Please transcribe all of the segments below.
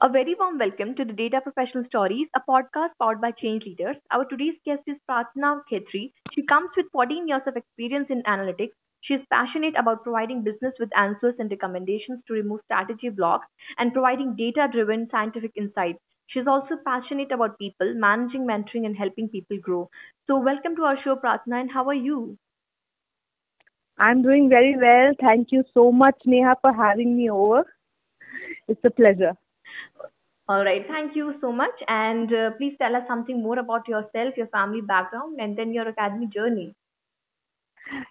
A very warm welcome to the Data Professional Stories, a podcast powered by Change Leaders. Our today's guest is Pratna Khetri. She comes with 14 years of experience in analytics. She is passionate about providing business with answers and recommendations to remove strategy blocks and providing data driven scientific insights. She is also passionate about people, managing, mentoring, and helping people grow. So, welcome to our show, Pratna, and how are you? I'm doing very well. Thank you so much, Neha, for having me over. It's a pleasure. All right. Thank you so much. And uh, please tell us something more about yourself, your family background, and then your academy journey.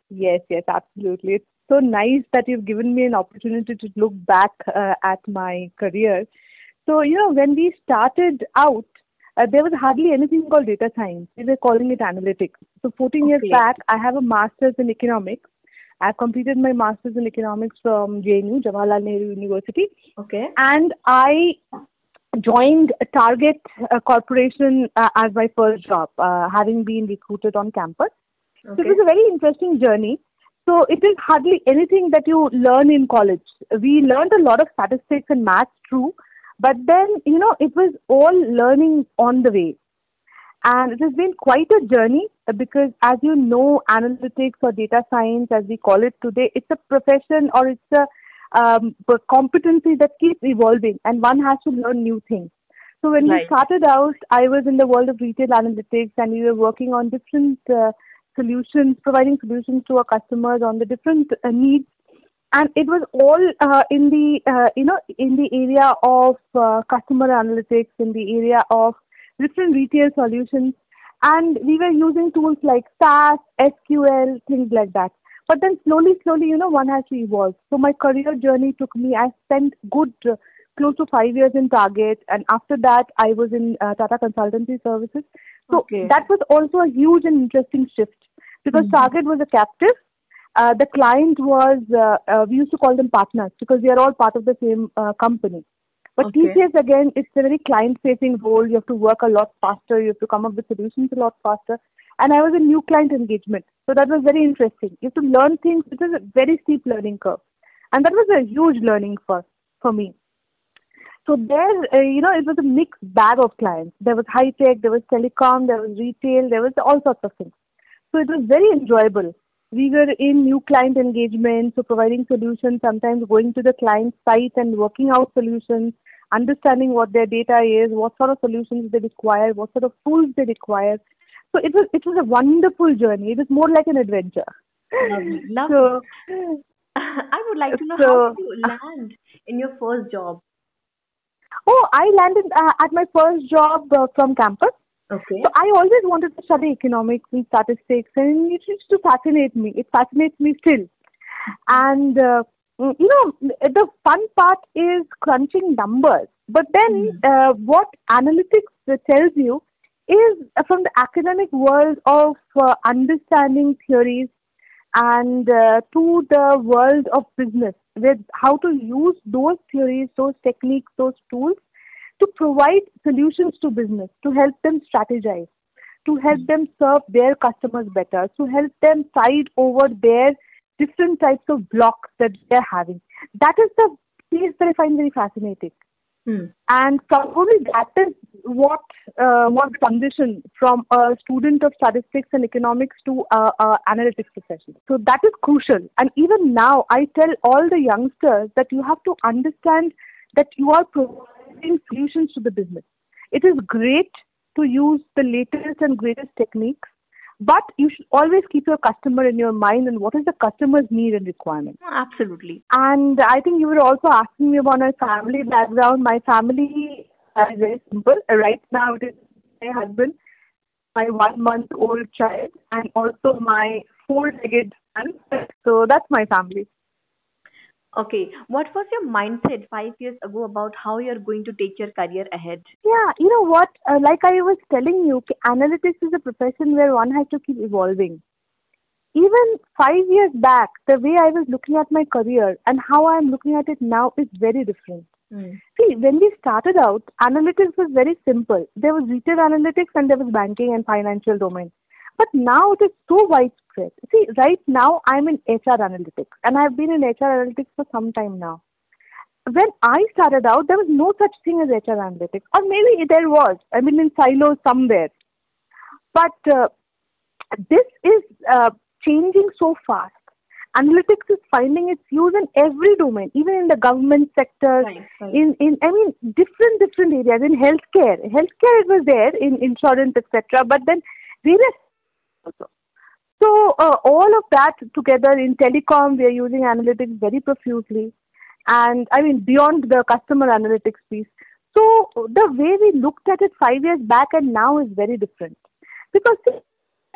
Yes, yes, absolutely. It's so nice that you've given me an opportunity to look back uh, at my career. So, you know, when we started out, uh, there was hardly anything called data science. We were calling it analytics. So, 14 okay. years back, I have a master's in economics. I completed my master's in economics from JNU, Jawaharlal Nehru University. Okay. And I joined Target uh, Corporation uh, as my first job, uh, having been recruited on campus. Okay. So it was a very interesting journey. So it is hardly anything that you learn in college. We learned a lot of statistics and maths, true, but then you know it was all learning on the way, and it has been quite a journey because, as you know, analytics or data science, as we call it today, it's a profession or it's a um, competency that keeps evolving and one has to learn new things. So when right. we started out, I was in the world of retail analytics and we were working on different uh, solutions, providing solutions to our customers on the different uh, needs. And it was all uh, in the uh, you know in the area of uh, customer analytics, in the area of different retail solutions, and we were using tools like SAS, SQL, things like that. But then slowly, slowly, you know, one has to evolve. So my career journey took me, I spent good uh, close to five years in Target. And after that, I was in uh, Tata Consultancy Services. So okay. that was also a huge and interesting shift because mm-hmm. Target was a captive. Uh, the client was, uh, uh, we used to call them partners because we are all part of the same uh, company. But okay. TCS again, it's a very client-facing role. You have to work a lot faster. You have to come up with solutions a lot faster and I was in new client engagement. So that was very interesting. You have to learn things. It was a very steep learning curve, and that was a huge learning for for me. So there, uh, you know, it was a mixed bag of clients. There was high tech, there was telecom, there was retail, there was all sorts of things. So it was very enjoyable. We were in new client engagement, so providing solutions, sometimes going to the client site and working out solutions, understanding what their data is, what sort of solutions they require, what sort of tools they require, so it was it was a wonderful journey. It was more like an adventure. Lovely. Lovely. So, I would like to know so, how did you land in your first job? Oh, I landed uh, at my first job uh, from campus. Okay. So I always wanted to study economics and statistics, and it used to fascinate me. It fascinates me still. And uh, mm, you know, the fun part is crunching numbers. But then, mm. what analytics tells you is from the academic world of uh, understanding theories and uh, to the world of business with how to use those theories, those techniques, those tools to provide solutions to business, to help them strategize, to help them serve their customers better, to help them tide over their different types of blocks that they're having. That is the piece that I find very fascinating. Hmm. And probably that is what uh, was transition from a student of statistics and economics to a, a analytics professional. So that is crucial. And even now, I tell all the youngsters that you have to understand that you are providing solutions to the business. It is great to use the latest and greatest techniques, but you should always keep your customer in your mind and what is the customer's need and requirement. Oh, absolutely. And I think you were also asking me about my family background. My family is very simple. Right now it is my husband, my one month old child, and also my four legged son. So that's my family. Okay, what was your mindset five years ago about how you're going to take your career ahead? Yeah, you know what? Uh, like I was telling you, analytics is a profession where one has to keep evolving. Even five years back, the way I was looking at my career and how I'm looking at it now is very different. Mm. See, when we started out, analytics was very simple. There was retail analytics and there was banking and financial domain. But now it is so widespread. See, right now I'm in HR analytics and I've been in HR analytics for some time now. when I started out, there was no such thing as HR analytics, or maybe there was. I mean, in silos somewhere. But uh, this is uh, changing so fast. Analytics is finding its use in every domain, even in the government sector, Right, right. in in I mean different different areas. In healthcare, healthcare it was there in insurance, etc. But then various also. So uh, all of that together in telecom, we are using analytics very profusely, and I mean beyond the customer analytics piece. So the way we looked at it five years back and now is very different because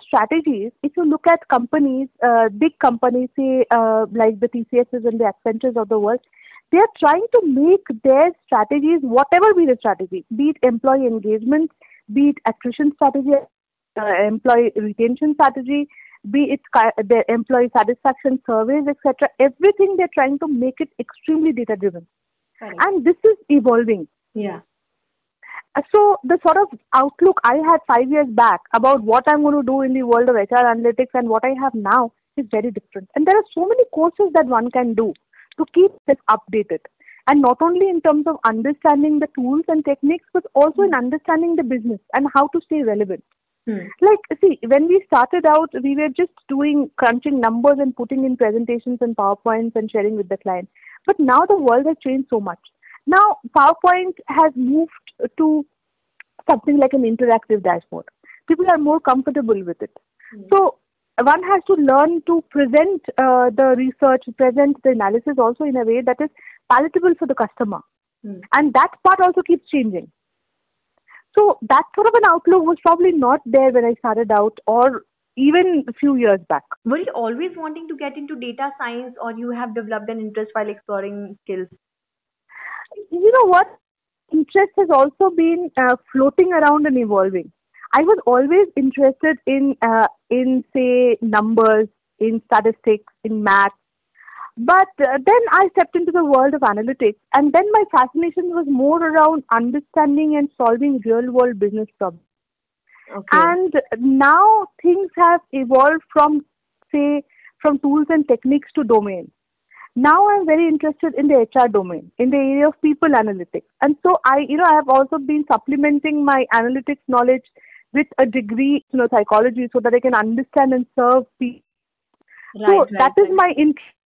strategies. If you look at companies, uh, big companies, say uh, like the TCSs and the Accentures of the world, they are trying to make their strategies, whatever be the strategy, be it employee engagement, be it attrition strategy, uh, employee retention strategy, be it their employee satisfaction surveys, etc. Everything they're trying to make it extremely data driven, Correct. and this is evolving. yeah. Uh, So the sort of outlook I had five years back about what I'm going to do in the world of HR analytics and what I have now is very different. And there are so many courses that one can do to keep this updated. And not only in terms of understanding the tools and techniques, but also in understanding the business and how to stay relevant. Hmm. Like, see, when we started out, we were just doing crunching numbers and putting in presentations and PowerPoints and sharing with the client. But now the world has changed so much. Now, PowerPoint has moved to something like an interactive dashboard. People are more comfortable with it. Hmm. So, one has to learn to present uh, the research, present the analysis also in a way that is palatable for the customer. Hmm. And that part also keeps changing. So that sort of an outlook was probably not there when I started out or even a few years back. Were you always wanting to get into data science or you have developed an interest while exploring skills? You know what? Interest has also been uh, floating around and evolving. I was always interested in, uh, in say, numbers, in statistics, in math. But uh, then I stepped into the world of analytics, and then my fascination was more around understanding and solving real world business problems. Okay. And now things have evolved from, say, from tools and techniques to domain. Now I'm very interested in the HR domain, in the area of people analytics. And so I, you know, I have also been supplementing my analytics knowledge with a degree, you know, psychology so that I can understand and serve people. right, so right, that is right. my interest.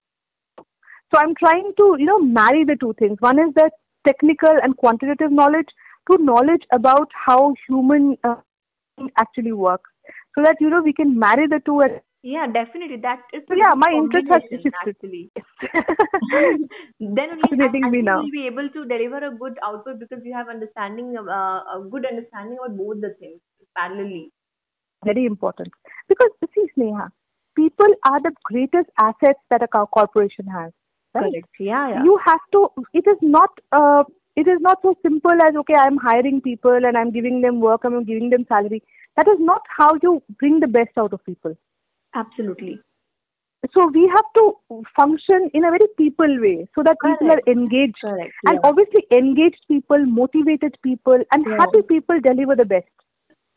So I'm trying to, you know, marry the two things. One is the technical and quantitative knowledge to knowledge about how human uh, actually works, so that you know we can marry the two. And Yeah, definitely. That is so yeah, my interest has shifted. actually. then only I, I me now. you'll be able to deliver a good output because you have understanding of, uh, a good understanding about both the things parallelly. Very important because see, Sneha, people are the greatest assets that a corporation has. Right? Correct. Yeah, yeah. you have to it is not uh, it is not so simple as okay i'm hiring people and i'm giving them work i'm giving them salary that is not how you bring the best out of people Absolutely. so we have to function in a very people way so that people are engaged Correct. and yeah. obviously engaged people motivated people and Yeah. happy people deliver the best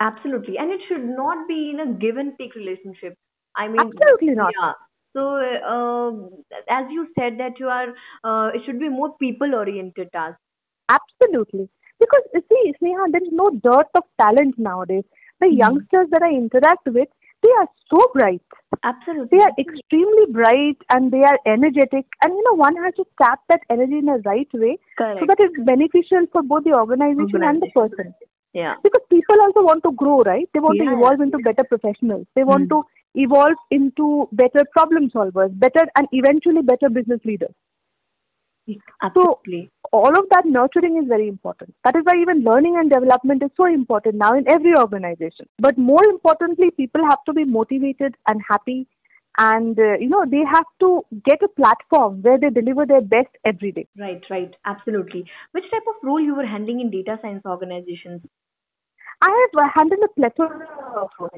Absolutely. And it should not be in a give and take relationship. I mean, absolutely not yeah. So, uh, as you said that you are, uh, it should be more people oriented task. Absolutely. Because you see, Sneha, there is no dearth of talent nowadays. The Mhm. youngsters that I interact with, they are so bright. Absolutely. They are extremely bright and they are energetic. And you know, one has to tap that energy in a right way Correct. so that it's beneficial for both the organization and the person. yeah. Because people also want to grow, right? They want to evolve into better professionals. They want Hmm. to evolve into better problem solvers, better and eventually better business leaders. Absolutely. all of that nurturing is very important. That is why even learning and development is so important now in every organization. But more importantly, people have to be motivated and happy, and uh, you know they have to get a platform where they deliver their best every day. Right, right. Absolutely. Which type of role you were handling in data science organizations? I have handled a plethora of roles.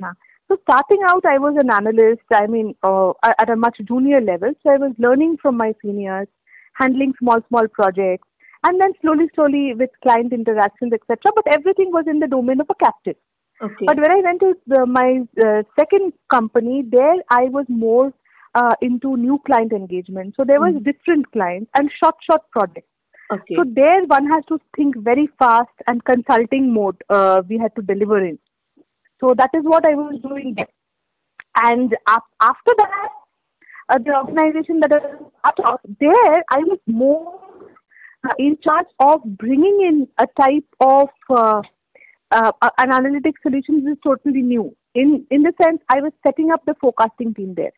So starting out, I was an analyst. I mean, uh, at a much junior level. So I was learning from my seniors, handling small, small projects, and then slowly, slowly with client interactions, etc. But everything was in the domain of a captive. Okay. But when I went to the, my uh, second company, there I was more uh, into new client engagement. So there was Mhm. different clients and short, short projects. Okay. So there one has to think very fast and consulting mode uh, we had to deliver in. So that is what I was doing there. And af- after that, uh, the organization that I was there I was more uh, in charge of bringing in a type of uh, uh, an analytic solution which is totally new. In in the sense, I was setting up the forecasting team there.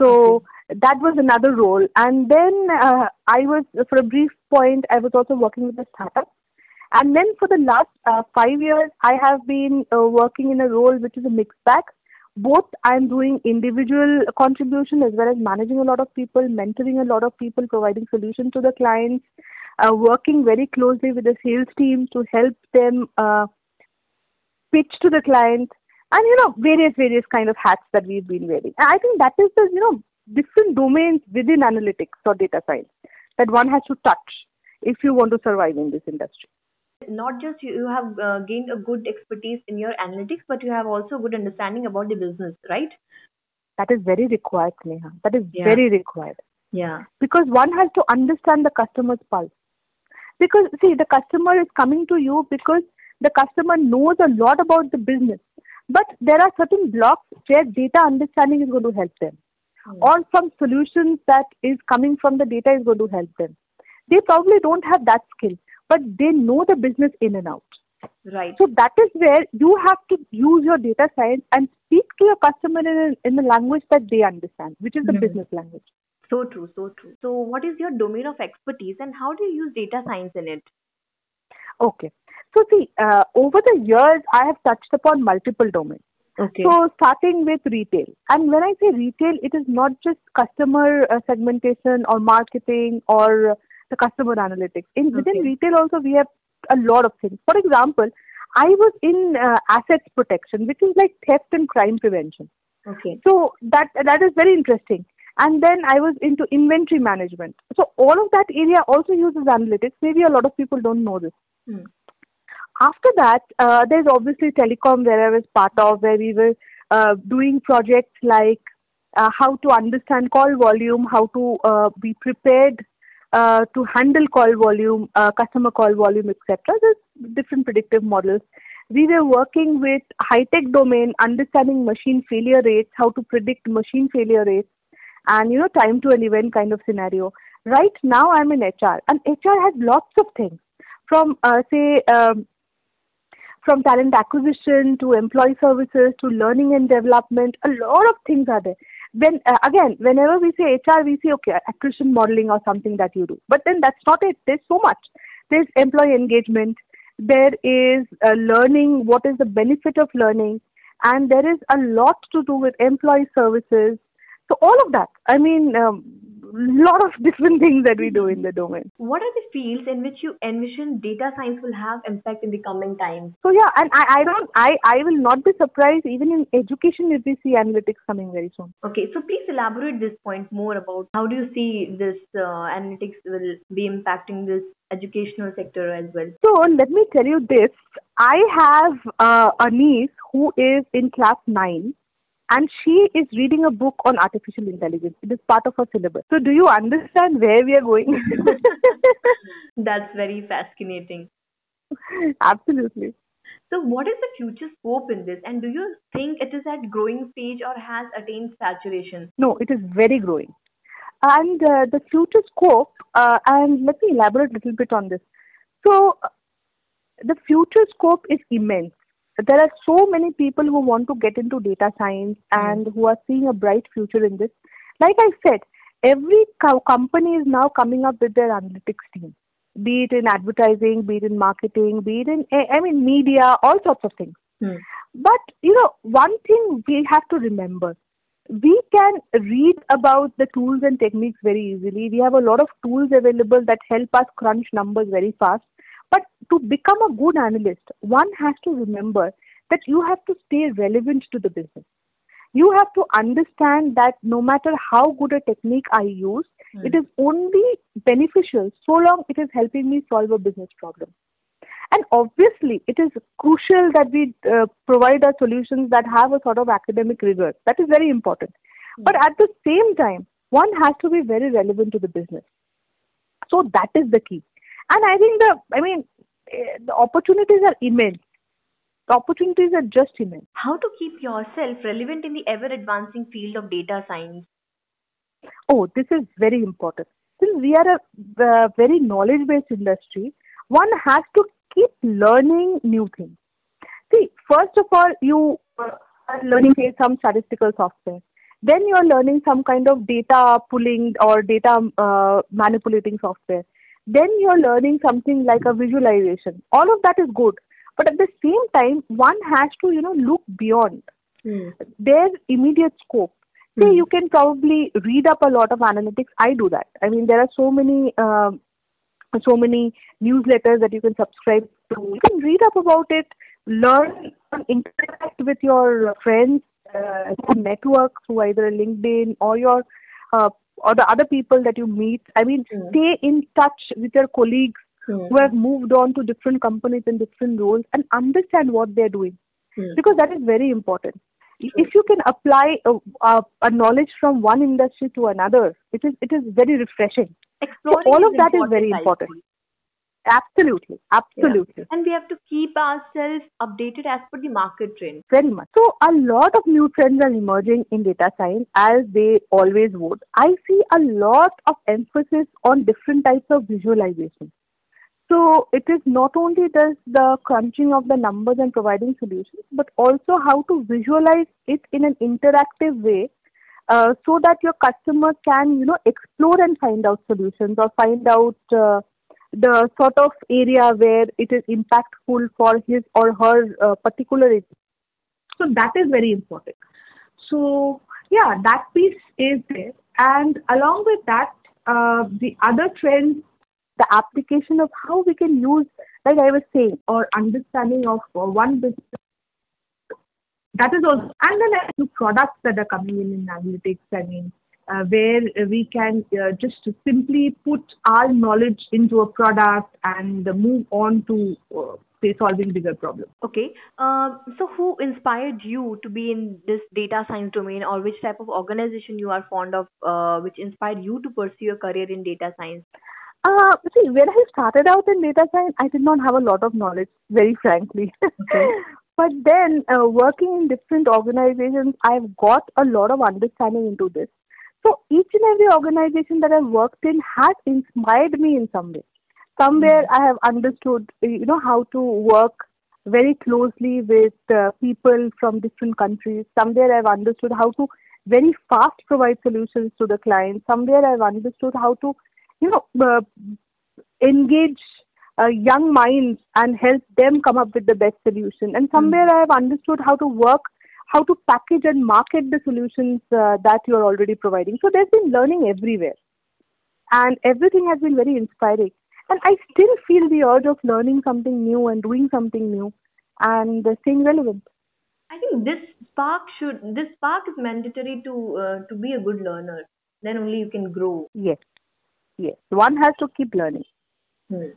So okay. that was another role. And then uh, I was, for a brief point, I was also working with a startup. And then for the last uh, five years, I have been uh, working in a role which is a mixed bag. Both I'm doing individual contribution as well as managing a lot of people, mentoring a lot of people, providing solutions to the clients, uh, working very closely with the sales team to help them uh, pitch to the client, and you know various various kind of hats that we've been wearing. And I think that is the you know different domains within analytics or data science that one has to touch if you want to survive in this industry not just you have uh, gained a good expertise in your analytics but you have also good understanding about the business right? That is very required neha that is yeah. very required. Yeah. Because one has to understand the customer's pulse. Because see the customer is coming to you because the customer knows a lot about the business. But there are certain blocks where data understanding is going to help them. Mm. or some solutions that is coming from the data is going to help them. They probably don't have that skill but they know the business in and out. Right. So that is where you have to use your data science and speak to your customer in, a, in the language that they understand, which is the mm-hmm. business language. So true, so true. So, what is your domain of expertise and how do you use data science in it? Okay. So, see, uh, over the years, I have touched upon multiple domains. Okay. So, starting with retail. And when I say retail, it is not just customer uh, segmentation or marketing or the customer analytics. In okay. within retail also we have a lot of things. For example, I was in uh, assets protection, which is like theft and crime prevention. Okay. So that that is very interesting. And then I was into inventory management. So all of that area also uses analytics. Maybe a lot of people don't know this. Hmm. After that, uh, there's obviously telecom where I was part of, where we were uh, doing projects like uh, how to understand call volume, how to uh, be prepared uh, to handle call volume, uh, customer call volume, etc. There's different predictive models. We were working with high-tech domain, understanding machine failure rates, how to predict machine failure rates, and you know time to an event kind of scenario. Right now, I'm in HR, and HR has lots of things from uh, say um, from talent acquisition to employee services to learning and development. A lot of things are there when uh, again whenever we say hr we say okay attrition modeling or something that you do. But then that's not it. There's so much. There's employee engagement. There is uh, learning what is the benefit of learning. And there is a lot to do with employee services. So all of that. I mean um, lot of different things that we do in the domain. What are the fields in which you envision data science will have impact in the coming times? So yeah, and I, I don't I, I will not be surprised even in education if we see analytics coming very soon. Okay, so please elaborate this point more about how do you see this uh, analytics will be impacting this educational sector as well. So let me tell you this. I have uh, a niece who is in class 9 and she is reading a book on artificial intelligence. It is part of her syllabus. So, do you understand where we are going? That's very fascinating. Absolutely. So, what is the future scope in this? And do you think it is at growing stage or has attained saturation? No, it is very growing. And uh, the future scope, uh, and let me elaborate a little bit on this. So, the future scope is immense there are so many people who want to get into data science hmm. and who are seeing a bright future in this. Like I said, every co- company is now coming up with their analytics team, be it in advertising, be it in marketing, be it in, I mean, media, all sorts of things. Hmm. But, you know, one thing we have to remember we can read about the tools and techniques very easily. We have a lot of tools available that help us crunch numbers very fast. But to become a good analyst, one has to remember that you have to stay relevant to the business. You have to understand that no matter how good a technique I use, mm. it is only beneficial so long it is helping me solve a business problem. And obviously, it is crucial that we uh, provide our solutions that have a sort of academic rigor. That is very important. Mm. But at the same time, one has to be very relevant to the business. So that is the key. And I think the, I mean, eh, the opportunities are immense. The opportunities are just immense. How to keep yourself relevant in the ever advancing field of data science? Oh, this is very important. Since we are a uh, very knowledge based industry, one has to keep learning new things. See, first of all, you are learning say, some statistical software. Then you are learning some kind of data pulling or data uh, manipulating software. Then you are learning something like a visualization. All of that is good, but at the same time, one has to you know look beyond mm. their immediate scope. Say mm. you can probably read up a lot of analytics. I do that. I mean, there are so many. Uh, so many newsletters that you can subscribe to. You can read up about it, learn, interact with your friends, uh, network through either LinkedIn or your uh, or the other people that you meet. I mean, mm. stay in touch with your colleagues mm. who have moved on to different companies and different roles and understand what they're doing mm. because that is very important. If you can apply a, a, a, knowledge from one industry to another, it is it is very refreshing. So all of that is very important. Absolutely, absolutely. Yeah. And we have to keep ourselves updated as per the market trend. Very much. So a lot of new trends are emerging in data science as they always would. I see a lot of emphasis on different types of visualization. So it is not only does the crunching of the numbers and providing solutions, but also how to visualize it in an interactive way uh, so that your customer can, you know, explore and find out solutions or find out uh, the sort of area where it is impactful for his or her uh, particular area. So that is very important. So yeah, that piece is there. And along with that, uh, the other trends, the application of how we can use, like I was saying, or understanding of uh, one business. That is also, and then new products that are coming in in analytics. I mean, uh, where we can uh, just simply put our knowledge into a product and move on to uh, say solving bigger problems. Okay. Um, so who inspired you to be in this data science domain or which type of organization you are fond of uh, which inspired you to pursue a career in data science? Uh, see, when I started out in data science, I did not have a lot of knowledge, very frankly. Okay. but then, uh, working in different organizations, I've got a lot of understanding into this. So each and every organization that I've worked in has inspired me in some way. Somewhere mm-hmm. I have understood, you know, how to work very closely with uh, people from different countries. Somewhere I've understood how to very fast provide solutions to the client. Somewhere I've understood how to, you know, uh, engage uh, young minds and help them come up with the best solution. And somewhere mm-hmm. I've understood how to work how to package and market the solutions uh, that you're already providing. So there's been learning everywhere. And everything has been very inspiring. And I still feel the urge of learning something new and doing something new and staying relevant. I think this spark should this spark is mandatory to uh, to be a good learner. Then only you can grow. Yes, yes. One has to keep learning. Hmm.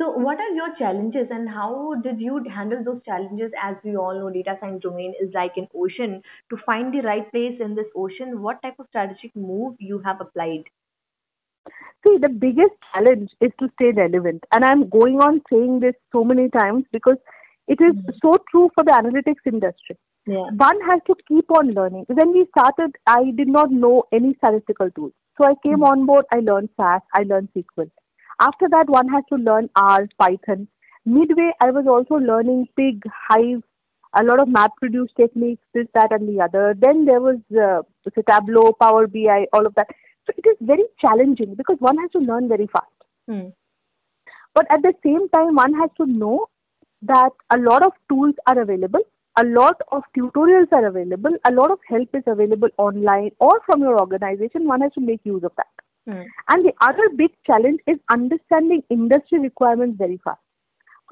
So, what are your challenges and how did you handle those challenges? As we all know, data science domain is like an ocean. To find the right place in this ocean, what type of strategic move you have applied? See, the biggest challenge is to stay relevant. And I'm going on saying this so many times because it is mm-hmm. so true for the analytics industry. Yeah. One has to keep on learning. When we started, I did not know any statistical tools. So I came mm-hmm. on board, I learned SAS, I learned SQL. After that, one has to learn R, Python. Midway, I was also learning Pig, Hive, a lot of MapReduce techniques, this, that, and the other. Then there was uh, Tableau, Power BI, all of that. So it is very challenging because one has to learn very fast. Hmm. But at the same time, one has to know that a lot of tools are available, a lot of tutorials are available, a lot of help is available online or from your organization. One has to make use of that. Hmm. And the other big challenge is understanding industry requirements very fast.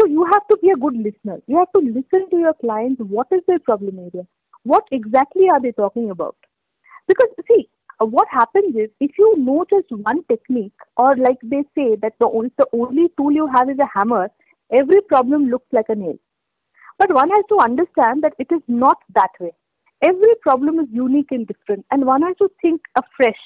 So you have to be a good listener. You have to listen to your clients. What is their problem area? What exactly are they talking about? Because see, what happens is if you know just one technique, or like they say that the only, the only tool you have is a hammer, every problem looks like a nail. But one has to understand that it is not that way. Every problem is unique and different, and one has to think afresh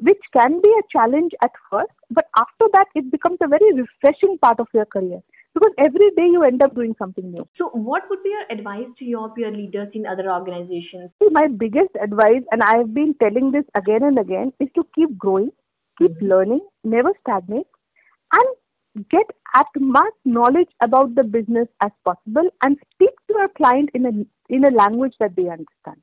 which can be a challenge at first, but after that, it becomes a very refreshing part of your career because every day you end up doing something new. So, what would be your advice to your peer leaders in other organizations? My biggest advice, and I have been telling this again and again, is to keep growing, keep mm-hmm. learning, never stagnate, and get as much knowledge about the business as possible and speak to your client in a in a language that they understand,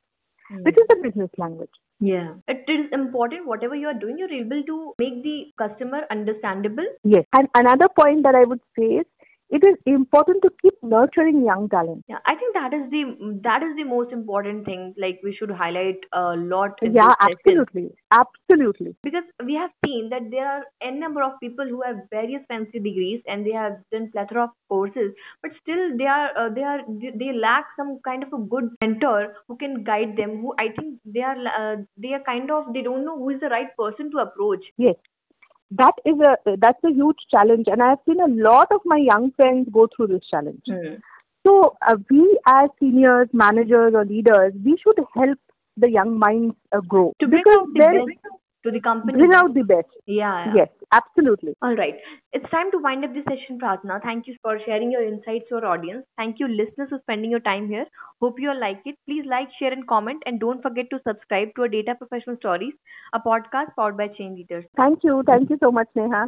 mm-hmm. which is the business language. Yeah. It is important, whatever you are doing, you're able to make the customer understandable. Yes. And another point that I would say is it is important to keep nurturing young talent. Yeah, I think that is the that is the most important thing. Like we should highlight a lot. yeah, absolutely, absolutely. Because we have seen that there are n number of people who have various fancy degrees and they have done plethora of courses, but still they are uh, they are they lack some kind of a good mentor who can guide them. Who I think they are uh, they are kind of they don't know who is the right person to approach. Yes, that is a that's a huge challenge. And i have seen a lot of my young friends go through this challenge. Mm. so uh, we as seniors managers or leaders we should help the young minds uh, grow. To because the to the company. Bring out the best. Yeah, yeah. Yes, absolutely. All right. It's time to wind up this session, Pratna. Thank you for sharing your insights to our audience. Thank you, listeners, for spending your time here. Hope you all like it. Please like, share, and comment. And don't forget to subscribe to our Data Professional Stories, a podcast powered by Change Leaders. Thank you. Thank you so much, Neha.